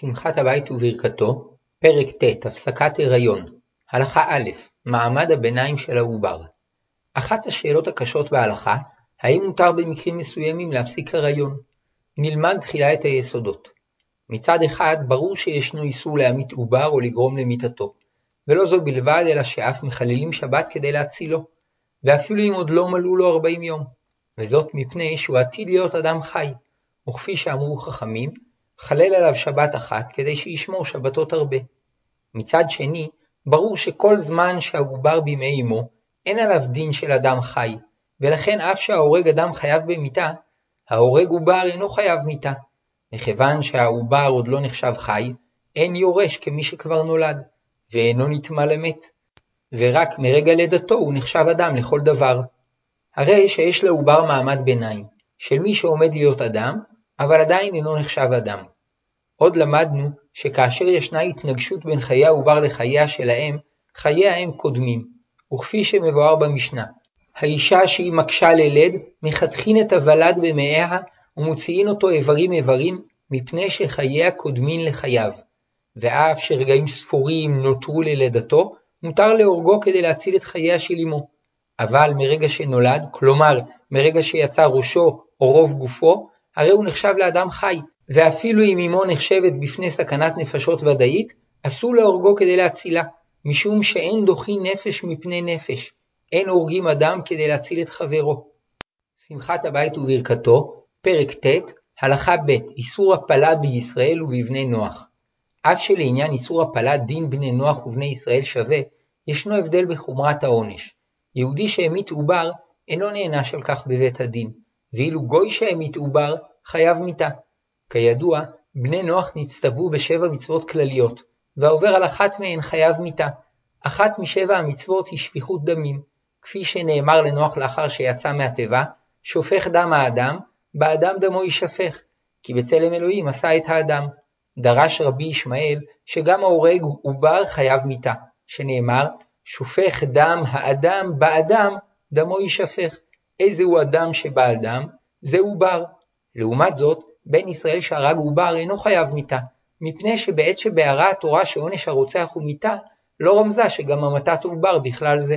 שמחת הבית וברכתו, פרק ט' הפסקת הריון הלכה א' מעמד הביניים של העובר אחת השאלות הקשות בהלכה, האם מותר במקרים מסוימים להפסיק הריון? נלמד תחילה את היסודות. מצד אחד, ברור שישנו איסור להמית עובר או לגרום למיתתו, ולא זו בלבד, אלא שאף מחללים שבת כדי להצילו, ואפילו אם עוד לא מלאו לו 40 יום, וזאת מפני שהוא עתיד להיות אדם חי, וכפי שאמרו חכמים, חלל עליו שבת אחת כדי שישמור שבתות הרבה. מצד שני, ברור שכל זמן שהעובר בימי אמו, אין עליו דין של אדם חי, ולכן אף שההורג אדם חייב במיתה, ההורג עובר אינו חייב מיתה. מכיוון שהעובר עוד לא נחשב חי, אין יורש כמי שכבר נולד, ואינו נטמע למת. ורק מרגע לידתו הוא נחשב אדם לכל דבר. הרי שיש לעובר מעמד ביניים, של מי שעומד להיות אדם, אבל עדיין אינו נחשב אדם. עוד למדנו שכאשר ישנה התנגשות בין חיי העובר לחייה של האם, חיי האם קודמים, וכפי שמבואר במשנה, האישה שהיא מקשה ללד, מחתכין את הוולד במאיה ומוציאין אותו איברים איברים, מפני שחייה קודמין לחייו. ואף שרגעים ספורים נותרו ללידתו, מותר להורגו כדי להציל את חייה של אמו. אבל מרגע שנולד, כלומר מרגע שיצא ראשו או רוב גופו, הרי הוא נחשב לאדם חי, ואפילו אם אמו נחשבת בפני סכנת נפשות ודאית, אסור להורגו כדי להצילה, משום שאין דוחי נפש מפני נפש, אין הורגים אדם כדי להציל את חברו. שמחת הבית וברכתו, פרק ט', הלכה ב' איסור הפלה בישראל ובבני נוח. אף שלעניין איסור הפלה דין בני נוח ובני ישראל שווה, ישנו הבדל בחומרת העונש. יהודי שהמית עובר אינו נענש על כך בבית הדין, ואילו גוי שהמית עובר חייב מיתה. כידוע, בני נוח נצטוו בשבע מצוות כלליות, והעובר על אחת מהן חייב מיתה. אחת משבע המצוות היא שפיכות דמים, כפי שנאמר לנוח לאחר שיצא מהתיבה, שופך דם האדם, באדם דמו יישפך, כי בצלם אלוהים עשה את האדם. דרש רבי ישמעאל שגם ההורג עובר חייב מיתה, שנאמר, שופך דם האדם באדם, דמו יישפך. איזהו אדם שבאדם? זה עובר. לעומת זאת, בן ישראל שהרג עובר אינו חייב מיתה, מפני שבעת שבהרה התורה שעונש הרוצח הוא מיתה, לא רמזה שגם המתת עובר בכלל זה.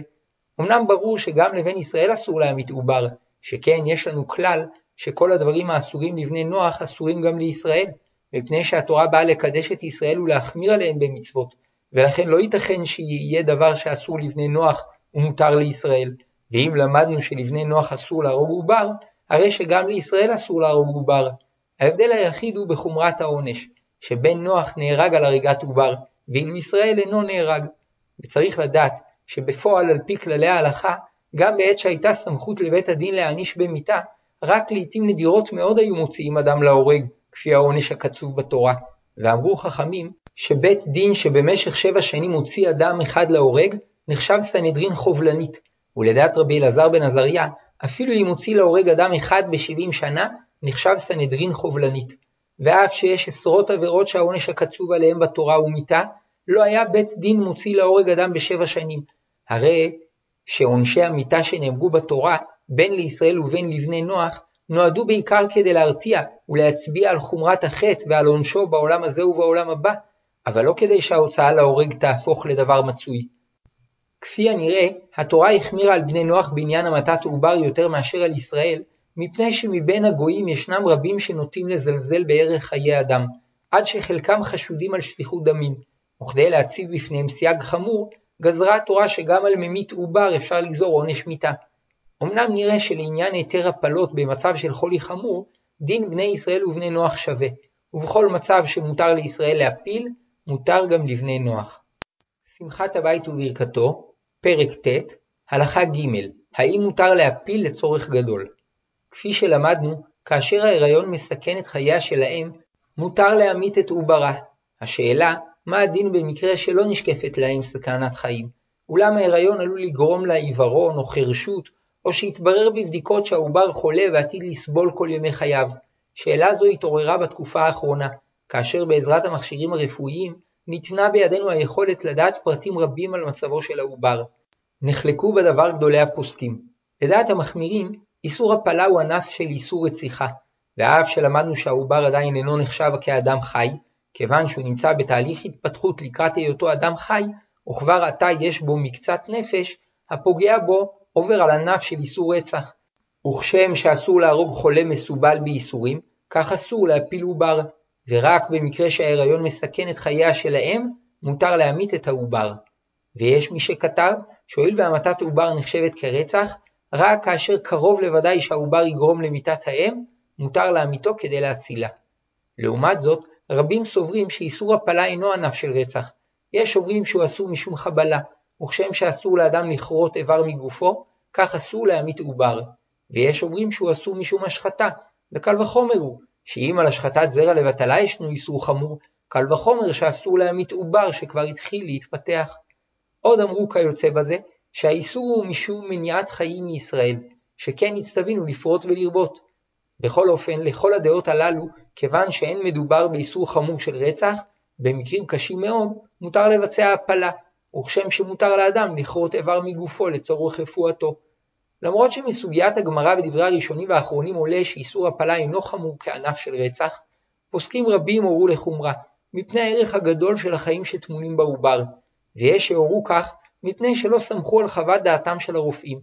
אמנם ברור שגם לבן ישראל אסור להמית עובר, שכן יש לנו כלל שכל הדברים האסורים לבני נוח אסורים גם לישראל, מפני שהתורה באה לקדש את ישראל ולהחמיר עליהם במצוות, ולכן לא ייתכן שיהיה דבר שאסור לבני נוח ומותר לישראל, ואם למדנו שלבני נוח אסור להרוג עובר, הרי שגם לישראל אסור להרוג עובר. ההבדל היחיד הוא בחומרת העונש, שבן נוח נהרג על הריגת עובר, ואילו ישראל אינו נהרג. וצריך לדעת שבפועל על פי כללי ההלכה, גם בעת שהייתה סמכות לבית הדין להעניש במיתה, רק לעתים נדירות מאוד היו מוציאים אדם להורג, כפי העונש הקצוב בתורה. ואמרו חכמים, שבית דין שבמשך שבע שנים הוציא אדם אחד להורג, נחשב סנהדרין חובלנית, ולדעת רבי אלעזר בן עזריה, אפילו אם הוציא להורג אדם אחד בשבעים שנה, נחשב סנהדרין חובלנית. ואף שיש עשרות עבירות שהעונש הקצוב עליהם בתורה הוא מיתה, לא היה בית דין מוציא להורג אדם בשבע שנים. הרי שעונשי המיתה שנאמרו בתורה, בין לישראל ובין לבני נוח, נועדו בעיקר כדי להרתיע ולהצביע על חומרת החטא ועל עונשו בעולם הזה ובעולם הבא, אבל לא כדי שההוצאה להורג תהפוך לדבר מצוי. כפי הנראה, התורה החמירה על בני נוח בעניין המתת עובר יותר מאשר על ישראל, מפני שמבין הגויים ישנם רבים שנוטים לזלזל בערך חיי אדם, עד שחלקם חשודים על שפיכות דמים, וכדי להציב בפניהם סייג חמור, גזרה התורה שגם על ממית עובר אפשר לגזור עונש מיתה. אמנם נראה שלעניין היתר הפלות במצב של חולי חמור, דין בני ישראל ובני נוח שווה, ובכל מצב שמותר לישראל להפיל, מותר גם לבני נוח. שמחת הבית וברכתו, פרק ט', הלכה ג' האם מותר להפיל לצורך גדול? כפי שלמדנו, כאשר ההיריון מסכן את חייה של האם, מותר להמית את עוברה. השאלה, מה הדין במקרה שלא נשקפת לאם סכנת חיים? אולם ההיריון עלול לגרום לה עיוורון או חירשות, או שיתברר בבדיקות שהעובר חולה ועתיד לסבול כל ימי חייו. שאלה זו התעוררה בתקופה האחרונה, כאשר בעזרת המכשירים הרפואיים ניתנה בידינו היכולת לדעת פרטים רבים על מצבו של העובר. נחלקו בדבר גדולי הפוסקים. לדעת המחמירים, איסור הפלה הוא ענף של איסור רציחה, ואף שלמדנו שהעובר עדיין אינו נחשב כאדם חי, כיוון שהוא נמצא בתהליך התפתחות לקראת היותו אדם חי, וכבר עתה יש בו מקצת נפש, הפוגע בו עובר על ענף של איסור רצח. וכשם שאסור להרוג חולה מסובל בייסורים, כך אסור להפיל עובר, ורק במקרה שההיריון מסכן את חייה של האם, מותר להמית את העובר. ויש מי שכתב שהואיל והמתת עובר נחשבת כרצח, רק כאשר קרוב לוודאי שהעובר יגרום למיתת האם, מותר להמיתו כדי להצילה. לעומת זאת, רבים סוברים שאיסור הפלה אינו ענף של רצח. יש אומרים שהוא אסור משום חבלה, וכשם שאסור לאדם לכרות איבר מגופו, כך אסור להמית עובר. ויש אומרים שהוא אסור משום השחתה, וקל וחומר הוא, שאם על השחטת זרע לבטלה ישנו איסור חמור, קל וחומר שאסור להמית עובר שכבר התחיל להתפתח. עוד אמרו כיוצא בזה, שהאיסור הוא משום מניעת חיים מישראל, שכן הצטווינו לפרוט ולרבות. בכל אופן, לכל הדעות הללו, כיוון שאין מדובר באיסור חמור של רצח, במקרים קשים מאוד, מותר לבצע הפלה, וכשם שמותר לאדם לכרות איבר מגופו לצורך רפואתו. למרות שמסוגיית הגמרא ודברי הראשונים והאחרונים עולה שאיסור הפלה אינו חמור כענף של רצח, פוסקים רבים הורו לחומרה, מפני הערך הגדול של החיים שטמונים בעובר, ויש שהורו כך מפני שלא סמכו על חוות דעתם של הרופאים.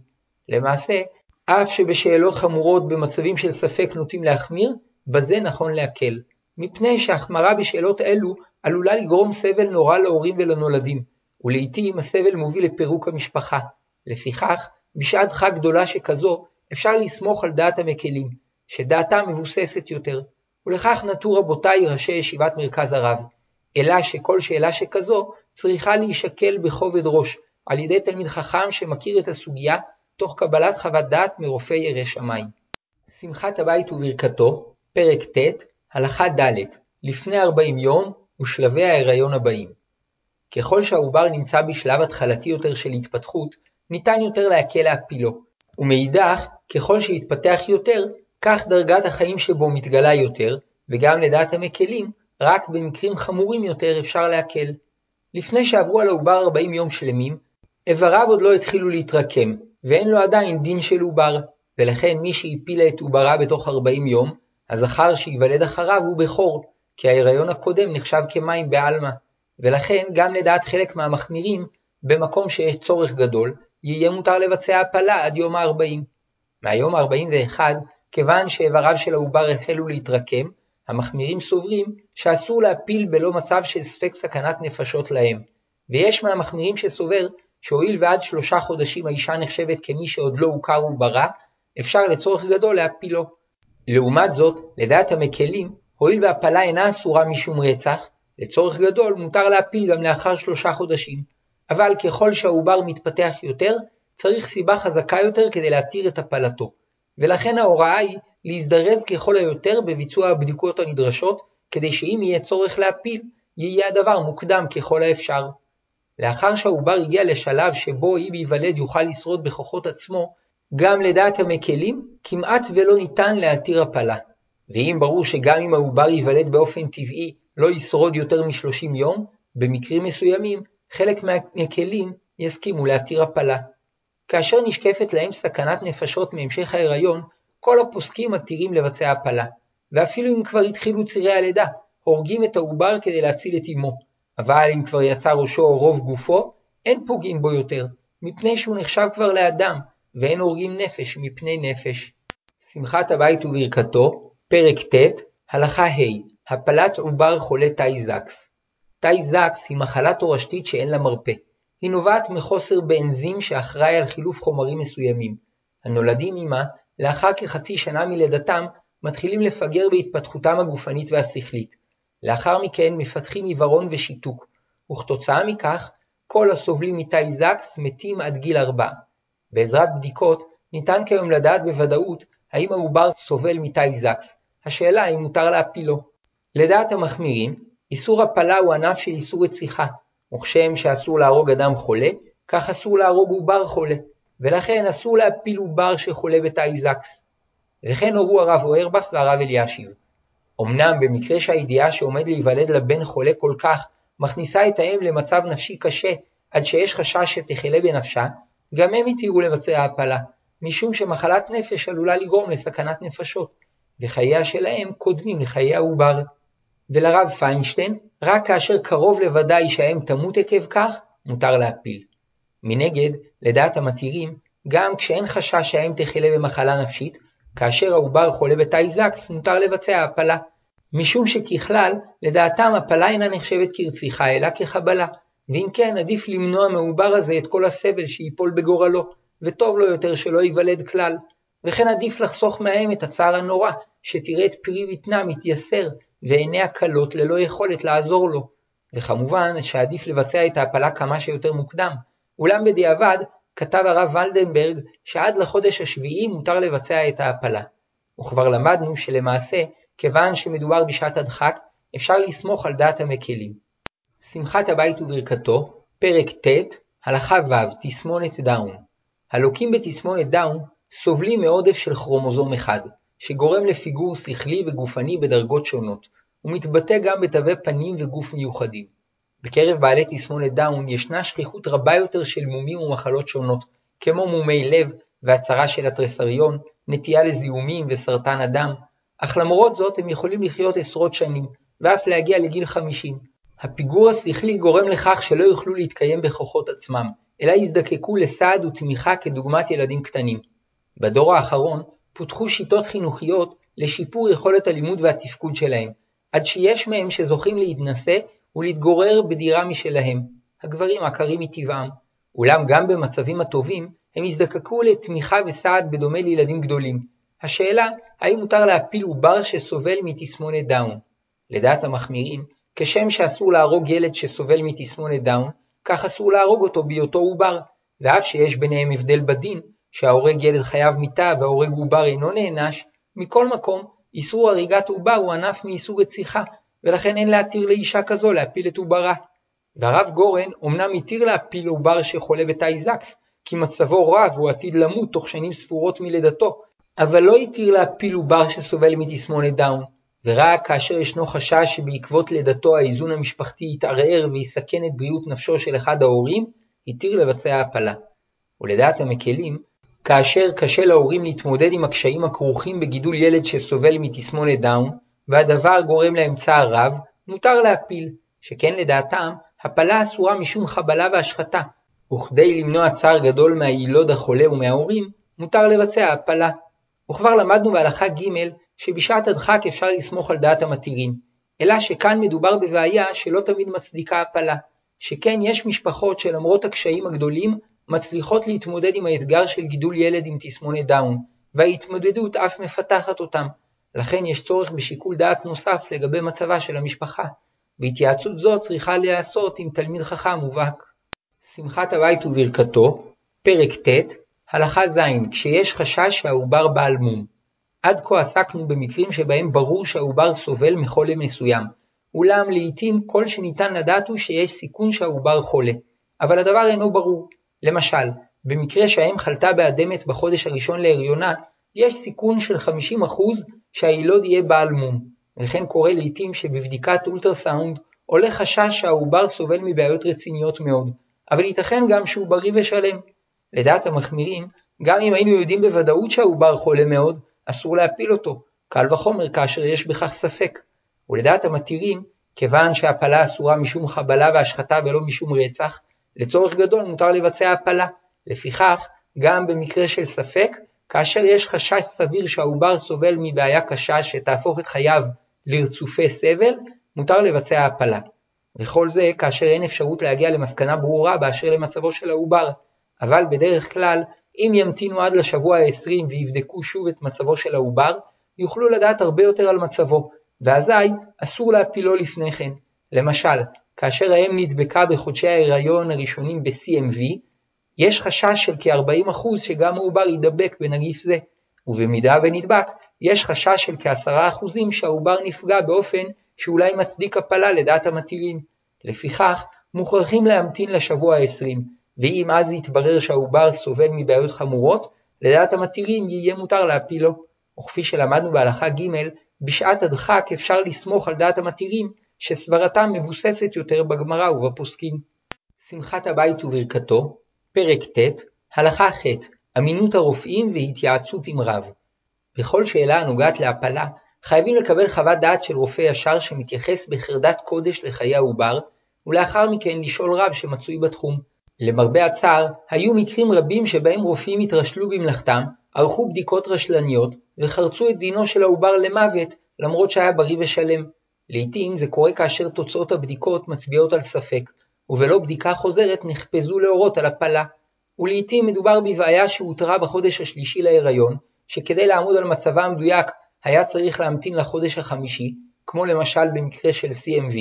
למעשה, אף שבשאלות חמורות במצבים של ספק נוטים להחמיר, בזה נכון להקל, מפני שהחמרה בשאלות אלו עלולה לגרום סבל נורא להורים ולנולדים, ולעיתים הסבל מוביל לפירוק המשפחה. לפיכך, בשעת חג גדולה שכזו, אפשר לסמוך על דעת המקלים, שדעתם מבוססת יותר, ולכך נטו רבותיי ראשי ישיבת מרכז הרב, אלא שכל שאלה שכזו צריכה להישקל בכובד ראש, על ידי תלמיד חכם שמכיר את הסוגיה, תוך קבלת חוות דעת מרופא ירא שמיים. שמחת הבית וברכתו, פרק ט', הלכה ד', לפני 40 יום ושלבי ההיריון הבאים. ככל שהעובר נמצא בשלב התחלתי יותר של התפתחות, ניתן יותר להקל להפילו, ומאידך, ככל שיתפתח יותר, כך דרגת החיים שבו מתגלה יותר, וגם לדעת המקלים, רק במקרים חמורים יותר אפשר להקל. לפני שעברו על העובר 40 יום שלמים, איבריו עוד לא התחילו להתרקם, ואין לו עדיין דין של עובר, ולכן מי שהפילה את עוברה בתוך 40 יום, הזכר שייוולד אחריו הוא בכור, כי ההיריון הקודם נחשב כמים בעלמא, ולכן גם לדעת חלק מהמחמירים, במקום שיש צורך גדול, יהיה מותר לבצע הפלה עד יום ה-40. מהיום ה-41, כיוון שאיבריו של העובר החלו להתרקם, המחמירים סוברים שאסור להפיל בלא מצב של ספק סכנת נפשות להם, ויש מהמחמירים שסובר שהואיל ועד שלושה חודשים האישה נחשבת כמי שעוד לא הוכר וברא, אפשר לצורך גדול להפילו. לעומת זאת, לדעת המקלים, הואיל והפלה אינה אסורה משום רצח, לצורך גדול מותר להפיל גם לאחר שלושה חודשים. אבל ככל שהעובר מתפתח יותר, צריך סיבה חזקה יותר כדי להתיר את הפלתו. ולכן ההוראה היא להזדרז ככל היותר בביצוע הבדיקות הנדרשות, כדי שאם יהיה צורך להפיל, יהיה הדבר מוקדם ככל האפשר. לאחר שהעובר הגיע לשלב שבו אם ייוולד יוכל לשרוד בכוחות עצמו, גם לדעת המקלים כמעט ולא ניתן להתיר הפלה. ואם ברור שגם אם העובר ייוולד באופן טבעי לא ישרוד יותר מ-30 יום, במקרים מסוימים חלק מהמקלים יסכימו להתיר הפלה. כאשר נשקפת להם סכנת נפשות מהמשך ההיריון, כל הפוסקים מתירים לבצע הפלה, ואפילו אם כבר התחילו צירי הלידה, הורגים את העובר כדי להציל את אמו. אבל אם כבר יצא ראשו או רוב גופו, אין פוגעים בו יותר, מפני שהוא נחשב כבר לאדם, ואין הורגים נפש מפני נפש. שמחת הבית וברכתו, פרק ט', הלכה ה' הפלת עובר חולה תאי זקס. תאי זקס היא מחלה תורשתית שאין לה מרפא. היא נובעת מחוסר באנזים שאחראי על חילוף חומרים מסוימים. הנולדים עמה, לאחר כחצי שנה מלידתם, מתחילים לפגר בהתפתחותם הגופנית והשכלית. לאחר מכן מפתחים עיוורון ושיתוק, וכתוצאה מכך, כל הסובלים מתאי זקס מתים עד גיל ארבע. בעזרת בדיקות, ניתן כיום לדעת בוודאות האם העובר סובל מתאי זקס. השאלה אם מותר להפילו. לדעת המחמירים, איסור הפלה הוא ענף של איסור רציחה, וכשם שאסור להרוג אדם חולה, כך אסור להרוג עובר חולה, ולכן אסור להפיל עובר שחולה בתאי זקס. וכן הורו הרב אוירבך והרב אלישיב. אמנם במקרה שהידיעה שעומד להיוולד לבן חולה כל כך, מכניסה את האם למצב נפשי קשה, עד שיש חשש שתחלה בנפשה, גם הם התירו לבצע הפלה, משום שמחלת נפש עלולה לגרום לסכנת נפשות, וחייה של האם קודמים לחיי העובר. ולרב פיינשטיין, רק כאשר קרוב לוודאי שהאם תמות עקב כך, מותר להפיל. מנגד, לדעת המתירים, גם כשאין חשש שהאם תחלה במחלה נפשית, כאשר העובר חולה בתאי-זקס, מותר לבצע הפלה. משום שככלל, לדעתם הפלה אינה נחשבת כרציחה, אלא כחבלה, ואם כן, עדיף למנוע מהעובר הזה את כל הסבל שיפול בגורלו, וטוב לו יותר שלא ייוולד כלל. וכן עדיף לחסוך מהם את הצער הנורא, שתראה את פרי בטנה מתייסר, ועיניה כלות ללא יכולת לעזור לו. וכמובן שעדיף לבצע את ההפלה כמה שיותר מוקדם, אולם בדיעבד כתב הרב ולדנברג שעד לחודש השביעי מותר לבצע את ההפלה. וכבר למדנו שלמעשה, כיוון שמדובר בשעת הדחק, אפשר לסמוך על דעת המקלים. שמחת הבית וברכתו, פרק ט', הלכה ו', תסמונת דאון. הלוקים בתסמונת דאון סובלים מעודף של כרומוזום אחד, שגורם לפיגור שכלי וגופני בדרגות שונות, ומתבטא גם בתווי פנים וגוף מיוחדים. בקרב בעלי תסמונת דאון ישנה שכיחות רבה יותר של מומים ומחלות שונות, כמו מומי לב והצרה של התרסריון, נטייה לזיהומים וסרטן הדם, אך למרות זאת הם יכולים לחיות עשרות שנים, ואף להגיע לגיל 50. הפיגור השכלי גורם לכך שלא יוכלו להתקיים בכוחות עצמם, אלא יזדקקו לסעד ותמיכה כדוגמת ילדים קטנים. בדור האחרון פותחו שיטות חינוכיות לשיפור יכולת הלימוד והתפקוד שלהם, עד שיש מהם שזוכים להינשא ולהתגורר בדירה משלהם, הגברים עקרים מטבעם, אולם גם במצבים הטובים הם יזדקקו לתמיכה וסעד בדומה לילדים גדולים. השאלה, האם מותר להפיל עובר שסובל מתסמונת דאון? לדעת המחמירים, כשם שאסור להרוג ילד שסובל מתסמונת דאון, כך אסור להרוג אותו בהיותו עובר, ואף שיש ביניהם הבדל בדין, שההורג ילד חייב מיתה וההורג עובר אינו נענש, מכל מקום, איסור הריגת עובר הוא ענף מאיסור רציחה, ולכן אין להתיר לאישה כזו להפיל את עוברה. והרב גורן אמנם התיר להפיל עובר שחולה בתאי זקס, כי מצבו רע והוא עתיד למות תוך שנים ספורות מלידתו, אבל לא התיר להפיל עובר שסובל מתסמונת דאון, ורק כאשר ישנו חשש שבעקבות לידתו האיזון המשפחתי יתערער ויסכן את בריאות נפשו של אחד ההורים, התיר לבצע הפלה. ולדעת המקלים, כאשר קשה להורים להתמודד עם הקשיים הכרוכים בגידול ילד שסובל מתסמונת דאון, והדבר גורם להם צער רב, מותר להפיל, שכן לדעתם, הפלה אסורה משום חבלה והשחתה, וכדי למנוע צער גדול מהילוד החולה ומההורים, מותר לבצע הפלה. וכבר למדנו בהלכה ג' שבשעת הדחק אפשר לסמוך על דעת המתירים, אלא שכאן מדובר בבעיה שלא תמיד מצדיקה הפלה, שכן יש משפחות שלמרות הקשיים הגדולים, מצליחות להתמודד עם האתגר של גידול ילד עם תסמונת דאון, וההתמודדות אף מפתחת אותם, לכן יש צורך בשיקול דעת נוסף לגבי מצבה של המשפחה, והתייעצות זו צריכה להיעשות עם תלמיד חכם מובהק. שמחת הבית וברכתו, פרק ט', הלכה ז', כשיש חשש שהעובר בעל מום. עד כה עסקנו במקרים שבהם ברור שהעובר סובל מחולי מסוים, אולם לעיתים כל שניתן לדעת הוא שיש סיכון שהעובר חולה, אבל הדבר אינו ברור. למשל, במקרה שהאם חלתה באדמת בחודש הראשון להריונה, יש סיכון של 50% שהיילוד יהיה בעל מום, וכן קורה לעיתים שבבדיקת אולטרסאונד עולה חשש שהעובר סובל מבעיות רציניות מאוד, אבל ייתכן גם שהוא בריא ושלם. לדעת המחמירים, גם אם היינו יודעים בוודאות שהעובר חולה מאוד, אסור להפיל אותו, קל וחומר כאשר יש בכך ספק. ולדעת המתירים, כיוון שהפלה אסורה משום חבלה והשחתה ולא משום רצח, לצורך גדול מותר לבצע הפלה. לפיכך, גם במקרה של ספק, כאשר יש חשש סביר שהעובר סובל מבעיה קשה שתהפוך את חייו לרצופי סבל, מותר לבצע הפלה. וכל זה כאשר אין אפשרות להגיע למסקנה ברורה באשר למצבו של העובר, אבל בדרך כלל, אם ימתינו עד לשבוע ה-20 ויבדקו שוב את מצבו של העובר, יוכלו לדעת הרבה יותר על מצבו, ואזי אסור להפילו לפני כן. למשל, כאשר האם נדבקה בחודשי ההיריון הראשונים ב-CMV, יש חשש של כ-40% שגם העובר יידבק בנגיף זה, ובמידה ונדבק, יש חשש של כ-10% שהעובר נפגע באופן שאולי מצדיק הפלה לדעת המטילים. לפיכך, מוכרחים להמתין לשבוע ה-20, ואם אז יתברר שהעובר סובל מבעיות חמורות, לדעת המטילים יהיה מותר להפילו. וכפי שלמדנו בהלכה ג', בשעת הדחק אפשר לסמוך על דעת המתירים שסברתם מבוססת יותר בגמרא ובפוסקים. שמחת הבית וברכתו, פרק ט', הלכה ח', אמינות הרופאים והתייעצות עם רב. בכל שאלה הנוגעת להפלה, חייבים לקבל חוות דעת של רופא ישר שמתייחס בחרדת קודש לחיי העובר, ולאחר מכן לשאול רב שמצוי בתחום. למרבה הצער, היו מקרים רבים שבהם רופאים התרשלו במלאכתם, ערכו בדיקות רשלניות, וחרצו את דינו של העובר למוות, למרות שהיה בריא ושלם. לעתים זה קורה כאשר תוצאות הבדיקות מצביעות על ספק, ובלא בדיקה חוזרת נחפזו להורות על הפלה. ולעתים מדובר בבעיה שאותרה בחודש השלישי להיריון, שכדי לעמוד על מצבה המדויק היה צריך להמתין לחודש החמישי, כמו למשל במקרה של CMV,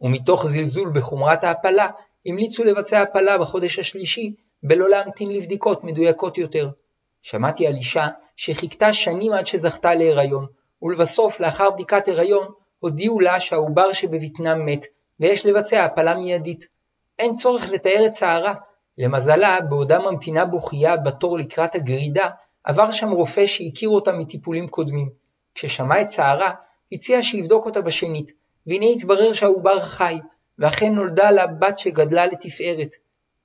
ומתוך זלזול בחומרת ההפלה, המליצו לבצע הפלה בחודש השלישי, בלא להמתין לבדיקות מדויקות יותר. שמעתי על אישה שחיכתה שנים עד שזכתה להיריון, ולבסוף, לאחר בדיקת הריון, הודיעו לה שהעובר שבבטנה מת, ויש לבצע הפלה מיידית. אין צורך לתאר את צערה. למזלה, בעודה ממתינה בוכייה בתור לקראת הגרידה, עבר שם רופא שהכיר אותה מטיפולים קודמים. כששמע את צערה, הציע שיבדוק אותה בשנית, והנה התברר שהעובר חי, ואכן נולדה לה בת שגדלה לתפארת.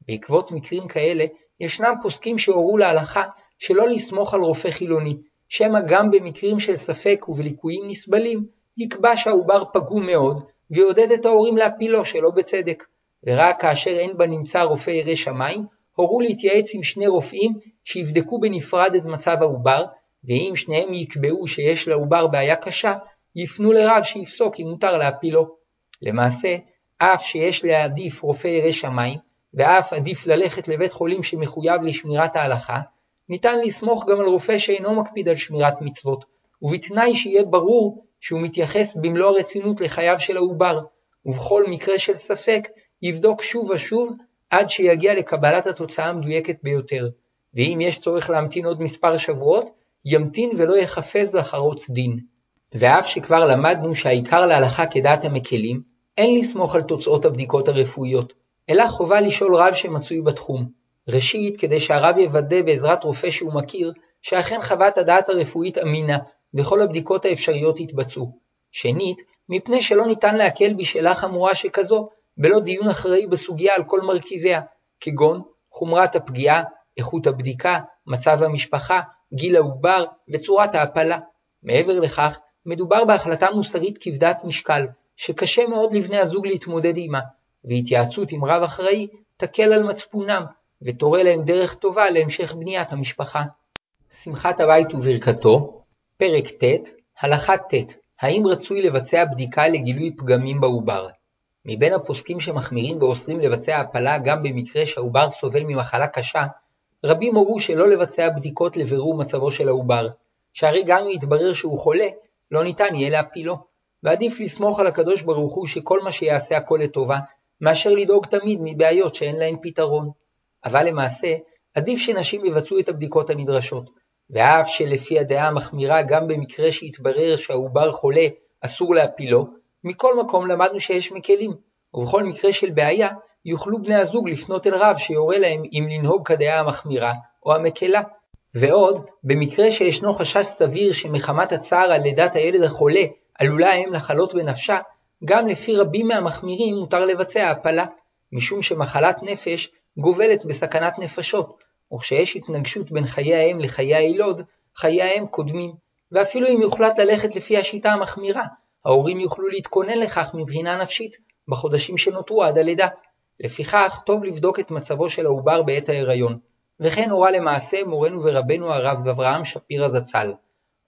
בעקבות מקרים כאלה, ישנם פוסקים שהורו להלכה שלא לסמוך על רופא חילוני, שמא גם במקרים של ספק ובליקויים נסבלים, יקבע שהעובר פגום מאוד, ויעודד את ההורים להפילו שלא בצדק. ורק כאשר אין בנמצא רופא ירא שמיים, הורו להתייעץ עם שני רופאים שיבדקו בנפרד את מצב העובר, ואם שניהם יקבעו שיש לעובר בעיה קשה, יפנו לרב שיפסוק אם מותר להפילו. למעשה, אף שיש להעדיף רופא ירא שמיים, ואף עדיף ללכת לבית חולים שמחויב לשמירת ההלכה, ניתן לסמוך גם על רופא שאינו מקפיד על שמירת מצוות, ובתנאי שיהיה ברור שהוא מתייחס במלוא הרצינות לחייו של העובר, ובכל מקרה של ספק יבדוק שוב ושוב עד שיגיע לקבלת התוצאה המדויקת ביותר, ואם יש צורך להמתין עוד מספר שבועות, ימתין ולא יחפז לחרוץ דין. ואף שכבר למדנו שהעיקר להלכה כדעת המקלים, אין לסמוך על תוצאות הבדיקות הרפואיות, אלא חובה לשאול רב שמצוי בתחום. ראשית, כדי שהרב יוודא בעזרת רופא שהוא מכיר, שאכן חוות הדעת הרפואית אמינה, וכל הבדיקות האפשריות יתבצעו. שנית, מפני שלא ניתן להקל בשאלה חמורה שכזו, בלא דיון אחראי בסוגיה על כל מרכיביה, כגון חומרת הפגיעה, איכות הבדיקה, מצב המשפחה, גיל העובר וצורת ההפלה. מעבר לכך, מדובר בהחלטה מוסרית כבדת משקל, שקשה מאוד לבני הזוג להתמודד עימה, והתייעצות עם רב אחראי תקל על מצפונם, ותורה להם דרך טובה להמשך בניית המשפחה. שמחת הבית וברכתו, פרק ט', הלכה ט', האם רצוי לבצע בדיקה לגילוי פגמים בעובר? מבין הפוסקים שמחמירים ואוסרים לבצע הפלה גם במקרה שהעובר סובל ממחלה קשה, רבים הורו שלא לבצע בדיקות לבירור מצבו של העובר, שהרי גם אם יתברר שהוא חולה, לא ניתן יהיה להפילו, ועדיף לסמוך על הקדוש ברוך הוא שכל מה שיעשה הכל לטובה, מאשר לדאוג תמיד מבעיות שאין להן פתרון. אבל למעשה, עדיף שנשים יבצעו את הבדיקות הנדרשות, ואף שלפי הדעה המחמירה גם במקרה שהתברר שהעובר חולה אסור להפילו, מכל מקום למדנו שיש מקלים, ובכל מקרה של בעיה יוכלו בני הזוג לפנות אל רב שיורה להם אם לנהוג כדעה המחמירה או המקלה. ועוד, במקרה שישנו חשש סביר שמחמת הצער על לידת הילד החולה עלולה האם לחלות בנפשה, גם לפי רבים מהמחמירים מותר לבצע הפלה, משום שמחלת נפש גובלת בסכנת נפשות, וכשיש התנגשות בין חיי האם לחיי הילוד, חיי האם קודמים, ואפילו אם יוחלט ללכת לפי השיטה המחמירה, ההורים יוכלו להתכונן לכך מבחינה נפשית בחודשים שנותרו עד הלידה. לפיכך, טוב לבדוק את מצבו של העובר בעת ההיריון, וכן הורה למעשה מורנו ורבנו הרב אברהם שפירא זצ"ל.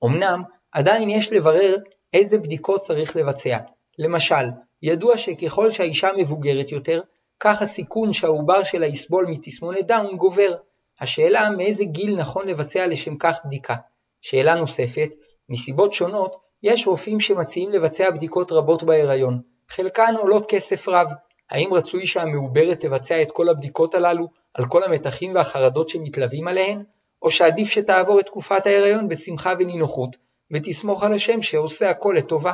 אמנם, עדיין יש לברר איזה בדיקות צריך לבצע. למשל, ידוע שככל שהאישה מבוגרת יותר, כך הסיכון שהעובר שלה יסבול מתסמונת דאון גובר. השאלה מאיזה גיל נכון לבצע לשם כך בדיקה. שאלה נוספת, מסיבות שונות, יש רופאים שמציעים לבצע בדיקות רבות בהיריון, חלקן עולות כסף רב. האם רצוי שהמעוברת תבצע את כל הבדיקות הללו על כל המתחים והחרדות שמתלווים עליהן, או שעדיף שתעבור את תקופת ההיריון בשמחה ונינוחות, ותסמוך על השם שעושה הכל לטובה.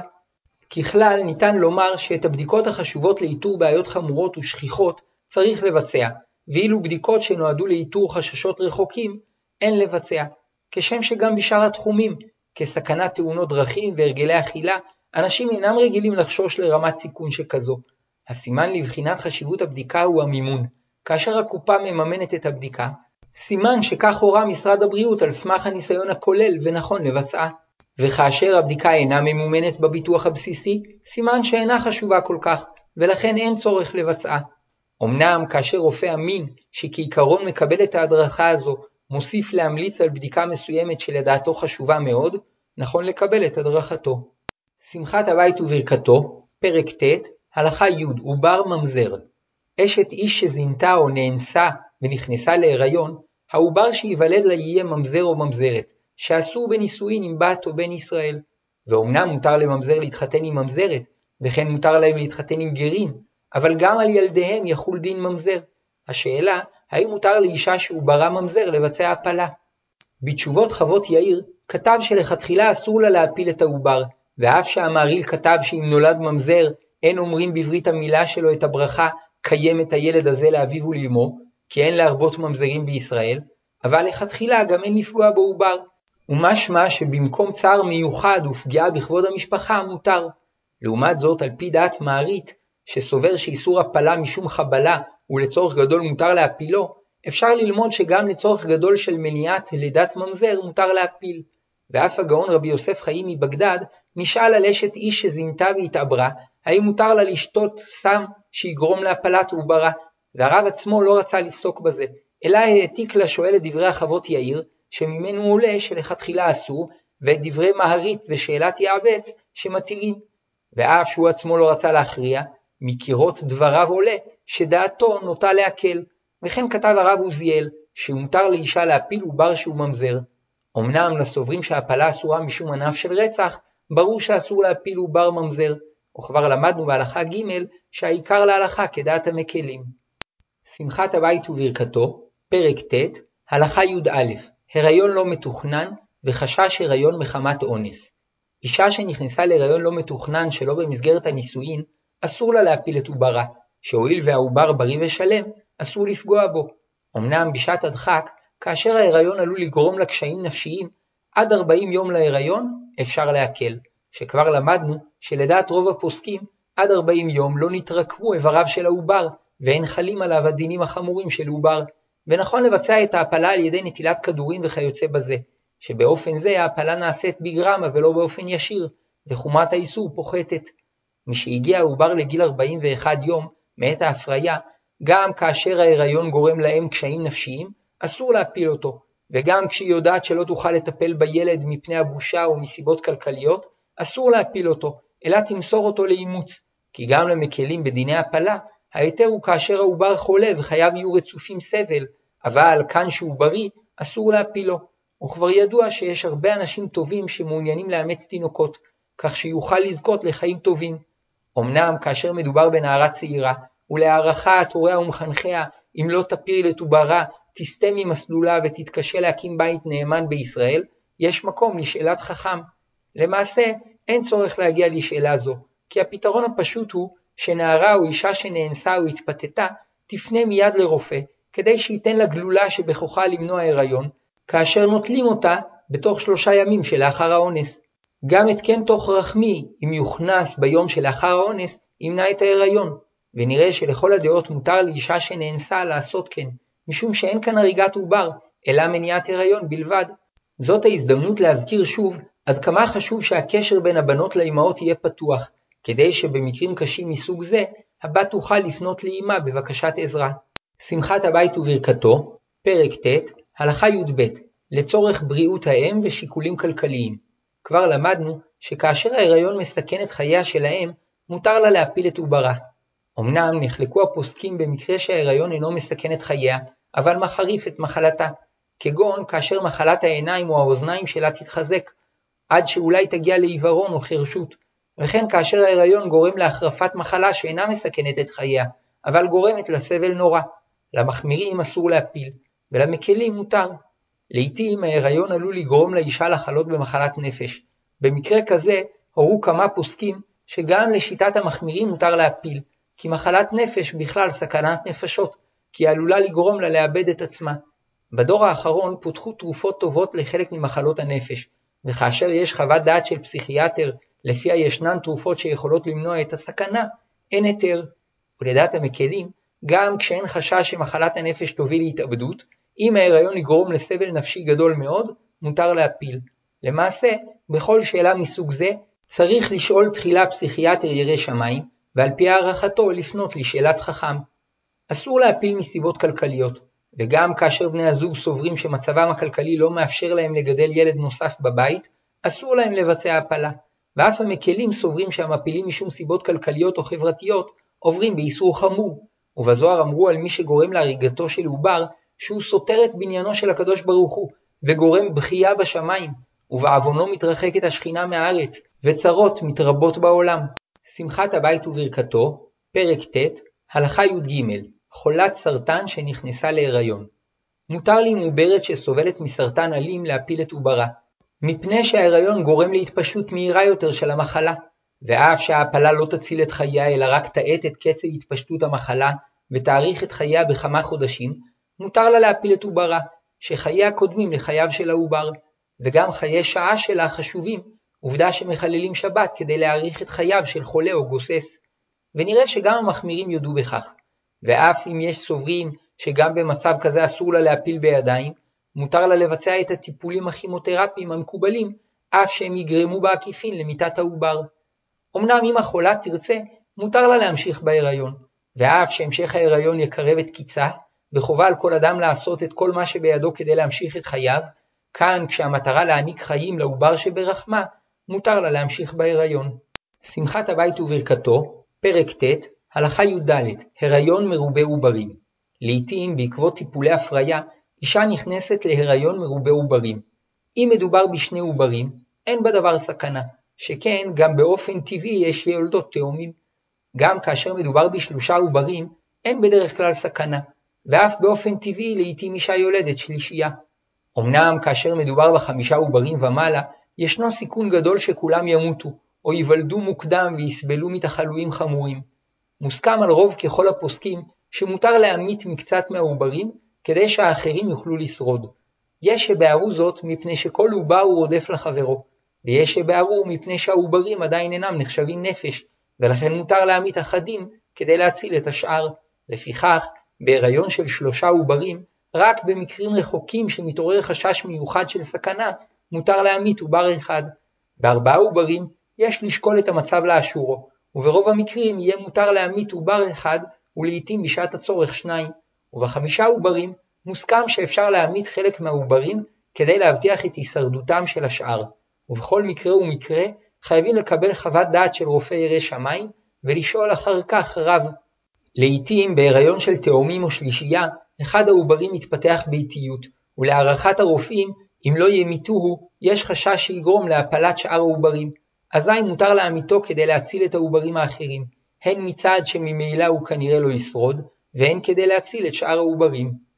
ככלל, ניתן לומר שאת הבדיקות החשובות לאיתור בעיות חמורות ושכיחות צריך לבצע, ואילו בדיקות שנועדו לאיתור חששות רחוקים, אין לבצע. כשם שגם בשאר התחומים, כסכנת תאונות דרכים והרגלי אכילה, אנשים אינם רגילים לחשוש לרמת סיכון שכזו. הסימן לבחינת חשיבות הבדיקה הוא המימון. כאשר הקופה מממנת את הבדיקה, סימן שכך הורה משרד הבריאות על סמך הניסיון הכולל ונכון לבצעה. וכאשר הבדיקה אינה ממומנת בביטוח הבסיסי, סימן שאינה חשובה כל כך, ולכן אין צורך לבצעה. אמנם כאשר רופא אמין, שכעיקרון מקבל את ההדרכה הזו, מוסיף להמליץ על בדיקה מסוימת שלדעתו חשובה מאוד, נכון לקבל את הדרכתו. שמחת הבית וברכתו, פרק ט', הלכה י' עובר ממזר. אשת איש שזינתה או נאנסה ונכנסה להיריון, העובר שייוולד לה יהיה ממזר או ממזרת, שאסור בנישואין עם בת או בן ישראל. ואומנם מותר לממזר להתחתן עם ממזרת, וכן מותר להם להתחתן עם גרים, אבל גם על ילדיהם יחול דין ממזר. השאלה, האם מותר לאישה שעוברה ממזר לבצע הפלה? בתשובות חוות יאיר, כתב שלכתחילה אסור לה להפיל את העובר, ואף שהמהרי"ל כתב שאם נולד ממזר, אין אומרים בברית המילה שלו את הברכה קיים את הילד הזה לאביו ולאמו, כי אין להרבות ממזרים בישראל, אבל לכתחילה גם אין לפגוע בעובר, ומשמע שבמקום צער מיוחד ופגיעה בכבוד המשפחה מותר. לעומת זאת, על פי דעת מערית, שסובר שאיסור הפלה משום חבלה ולצורך גדול מותר להפילו, אפשר ללמוד שגם לצורך גדול של מניעת לידת ממזר מותר להפיל. ואף הגאון רבי יוסף חיים מבגדד נשאל על אשת איש שזינתה והתעברה, האם מותר לה לשתות סם שיגרום להפלת עוברה, והרב עצמו לא רצה לפסוק בזה, אלא העתיק לשואל את דברי החוות יאיר, שממנו עולה שלכתחילה אסור, ואת דברי מהרית ושאלת יעבץ שמתירים. ואף שהוא עצמו לא רצה להכריע, מקירות דבריו עולה שדעתו נוטה להקל, וכן כתב הרב עוזיאל, שמותר לאישה להפיל עובר שהוא ממזר. אמנם לסוברים שהפלה אסורה משום ענף של רצח, ברור שאסור להפיל עובר ממזר, וכבר למדנו בהלכה ג' שהעיקר להלכה כדעת המקלים. שמחת הבית וברכתו, פרק ט', הלכה י"א, הריון לא מתוכנן וחשש הריון מחמת אונס. אישה שנכנסה להריון לא מתוכנן שלא במסגרת הנישואין, אסור לה להפיל את עוברה, שהואיל והעובר בריא ושלם, אסור לפגוע בו. אמנם בשעת הדחק, כאשר ההיריון עלול לגרום לה קשיים נפשיים, עד 40 יום להיריון אפשר להקל, שכבר למדנו שלדעת רוב הפוסקים, עד 40 יום לא נתרקמו איבריו של העובר, ואין חלים עליו הדינים החמורים של עובר, ונכון לבצע את ההפלה על ידי נטילת כדורים וכיוצא בזה, שבאופן זה ההפלה נעשית בגרמה ולא באופן ישיר, וחומרת האיסור פוחתת. משהגיע העובר לגיל 41 יום מעת ההפריה, גם כאשר ההיריון גורם לאם קשיים נפשיים, אסור להפיל אותו, וגם כשהיא יודעת שלא תוכל לטפל בילד מפני הבושה או מסיבות כלכליות, אסור להפיל אותו, אלא תמסור אותו לאימוץ, כי גם למקלים בדיני הפלה, ההיתר הוא כאשר העובר חולה וחייו יהיו רצופים סבל, אבל כאן שהוא בריא, אסור להפילו. וכבר ידוע שיש הרבה אנשים טובים שמעוניינים לאמץ תינוקות, כך שיוכל לזכות לחיים טובים. אמנם כאשר מדובר בנערה צעירה, ולהערכת הוריה ומחנכיה, אם לא תפיל את עוברה, תסטה ממסלולה ותתקשה להקים בית נאמן בישראל, יש מקום לשאלת חכם. למעשה, אין צורך להגיע לשאלה זו, כי הפתרון הפשוט הוא שנערה או אישה שנאנסה או התפתתה, תפנה מיד לרופא, כדי שייתן לה גלולה שבכוחה למנוע הריון, כאשר נוטלים אותה בתוך שלושה ימים שלאחר האונס. גם התקן תוך רחמי, אם יוכנס ביום שלאחר האונס, ימנע את ההיריון, ונראה שלכל הדעות מותר לאישה שנאנסה לעשות כן, משום שאין כאן הריגת עובר, אלא מניעת הריון בלבד. זאת ההזדמנות להזכיר שוב עד כמה חשוב שהקשר בין הבנות לאמהות יהיה פתוח, כדי שבמקרים קשים מסוג זה, הבת תוכל לפנות לאמה בבקשת עזרה. שמחת הבית וברכתו, פרק ט', הלכה י"ב, לצורך בריאות האם ושיקולים כלכליים. כבר למדנו שכאשר ההיריון מסכן את חייה של האם, מותר לה להפיל את עוברה. אמנם נחלקו הפוסקים במקרה שההיריון אינו מסכן את חייה, אבל מחריף את מחלתה, כגון כאשר מחלת העיניים או האוזניים שלה תתחזק, עד שאולי תגיע לעיוורון או חירשות, וכן כאשר ההיריון גורם להחרפת מחלה שאינה מסכנת את חייה, אבל גורמת לסבל נורא. למחמירים אסור להפיל, ולמקלים מותר. לעתים ההיריון עלול לגרום לאישה לחלות במחלת נפש. במקרה כזה הורו כמה פוסקים שגם לשיטת המחמירים מותר להפיל, כי מחלת נפש בכלל סכנת נפשות, כי היא עלולה לגרום לה לאבד את עצמה. בדור האחרון פותחו תרופות טובות לחלק ממחלות הנפש, וכאשר יש חוות דעת של פסיכיאטר לפיה ישנן תרופות שיכולות למנוע את הסכנה, אין היתר. ולדעת המקלים, גם כשאין חשש שמחלת הנפש תוביל להתאבדות, אם ההיריון יגרום לסבל נפשי גדול מאוד, מותר להפיל. למעשה, בכל שאלה מסוג זה צריך לשאול תחילה פסיכיאטר ירא שמיים, ועל פי הערכתו לפנות לשאלת חכם. אסור להפיל מסיבות כלכליות, וגם כאשר בני הזוג סוברים שמצבם הכלכלי לא מאפשר להם לגדל ילד נוסף בבית, אסור להם לבצע הפלה. ואף המקלים סוברים שהמפילים משום סיבות כלכליות או חברתיות עוברים באיסור חמור, ובזוהר אמרו על מי שגורם להריגתו של עובר שהוא סותר את בניינו של הקדוש ברוך הוא, וגורם בכייה בשמיים, ובעוונו מתרחקת השכינה מהארץ, וצרות מתרבות בעולם. שמחת הבית וברכתו, פרק ט', הלכה י"ג חולת סרטן שנכנסה להיריון. מותר לי מעוברת שסובלת מסרטן אלים להפיל את עוברה, מפני שההיריון גורם להתפשטות מהירה יותר של המחלה, ואף שההפלה לא תציל את חייה אלא רק תאט את קצב התפשטות המחלה ותאריך את חייה בכמה חודשים, מותר לה להפיל את עוברה, שחייה קודמים לחייו של העובר, וגם חיי שעה שלה חשובים, עובדה שמחללים שבת כדי להאריך את חייו של חולה או גוסס. ונראה שגם המחמירים יודו בכך. ואף אם יש סוברים שגם במצב כזה אסור לה להפיל בידיים, מותר לה לבצע את הטיפולים הכימותרפיים המקובלים, אף שהם יגרמו בעקיפין למיתת העובר. אמנם אם החולה תרצה, מותר לה להמשיך בהיריון, ואף שהמשך ההיריון יקרב את קיצה, וחובה על כל אדם לעשות את כל מה שבידו כדי להמשיך את חייו, כאן כשהמטרה להעניק חיים לעובר שברחמה, מותר לה להמשיך בהיריון. שמחת הבית וברכתו, פרק ט', הלכה י"ד, הריון מרובה עוברים. לעתים, בעקבות טיפולי הפריה, אישה נכנסת להיריון מרובה עוברים. אם מדובר בשני עוברים, אין בדבר סכנה, שכן גם באופן טבעי יש יולדות תאומים. גם כאשר מדובר בשלושה עוברים, אין בדרך כלל סכנה, ואף באופן טבעי לעתים אישה יולדת שלישייה. אמנם כאשר מדובר בחמישה עוברים ומעלה, ישנו סיכון גדול שכולם ימותו, או ייוולדו מוקדם ויסבלו מתחלואים חמורים. מוסכם על רוב ככל הפוסקים שמותר להמית מקצת מהעוברים כדי שהאחרים יוכלו לשרוד. יש שבערו זאת מפני שכל עובר הוא רודף לחברו, ויש שבערו מפני שהעוברים עדיין אינם נחשבים נפש, ולכן מותר להמית אחדים כדי להציל את השאר. לפיכך, בהיריון של שלושה עוברים, רק במקרים רחוקים שמתעורר חשש מיוחד של סכנה, מותר להמית עובר אחד. בארבעה עוברים יש לשקול את המצב לאשורו, וברוב המקרים יהיה מותר להמית עובר אחד ולעיתים בשעת הצורך שניים, ובחמישה עוברים מוסכם שאפשר להמית חלק מהעוברים כדי להבטיח את הישרדותם של השאר, ובכל מקרה ומקרה חייבים לקבל חוות דעת של רופא ירא שמיים ולשאול אחר כך רב. לעיתים בהיריון של תאומים או שלישייה, אחד העוברים מתפתח באיטיות, ולהערכת הרופאים, אם לא ימיתוהו, יש חשש שיגרום להפלת שאר העוברים, אזי מותר להמיתו כדי להציל את העוברים האחרים, הן מצד שממילא הוא כנראה לא ישרוד, והן כדי להציל את שאר העוברים.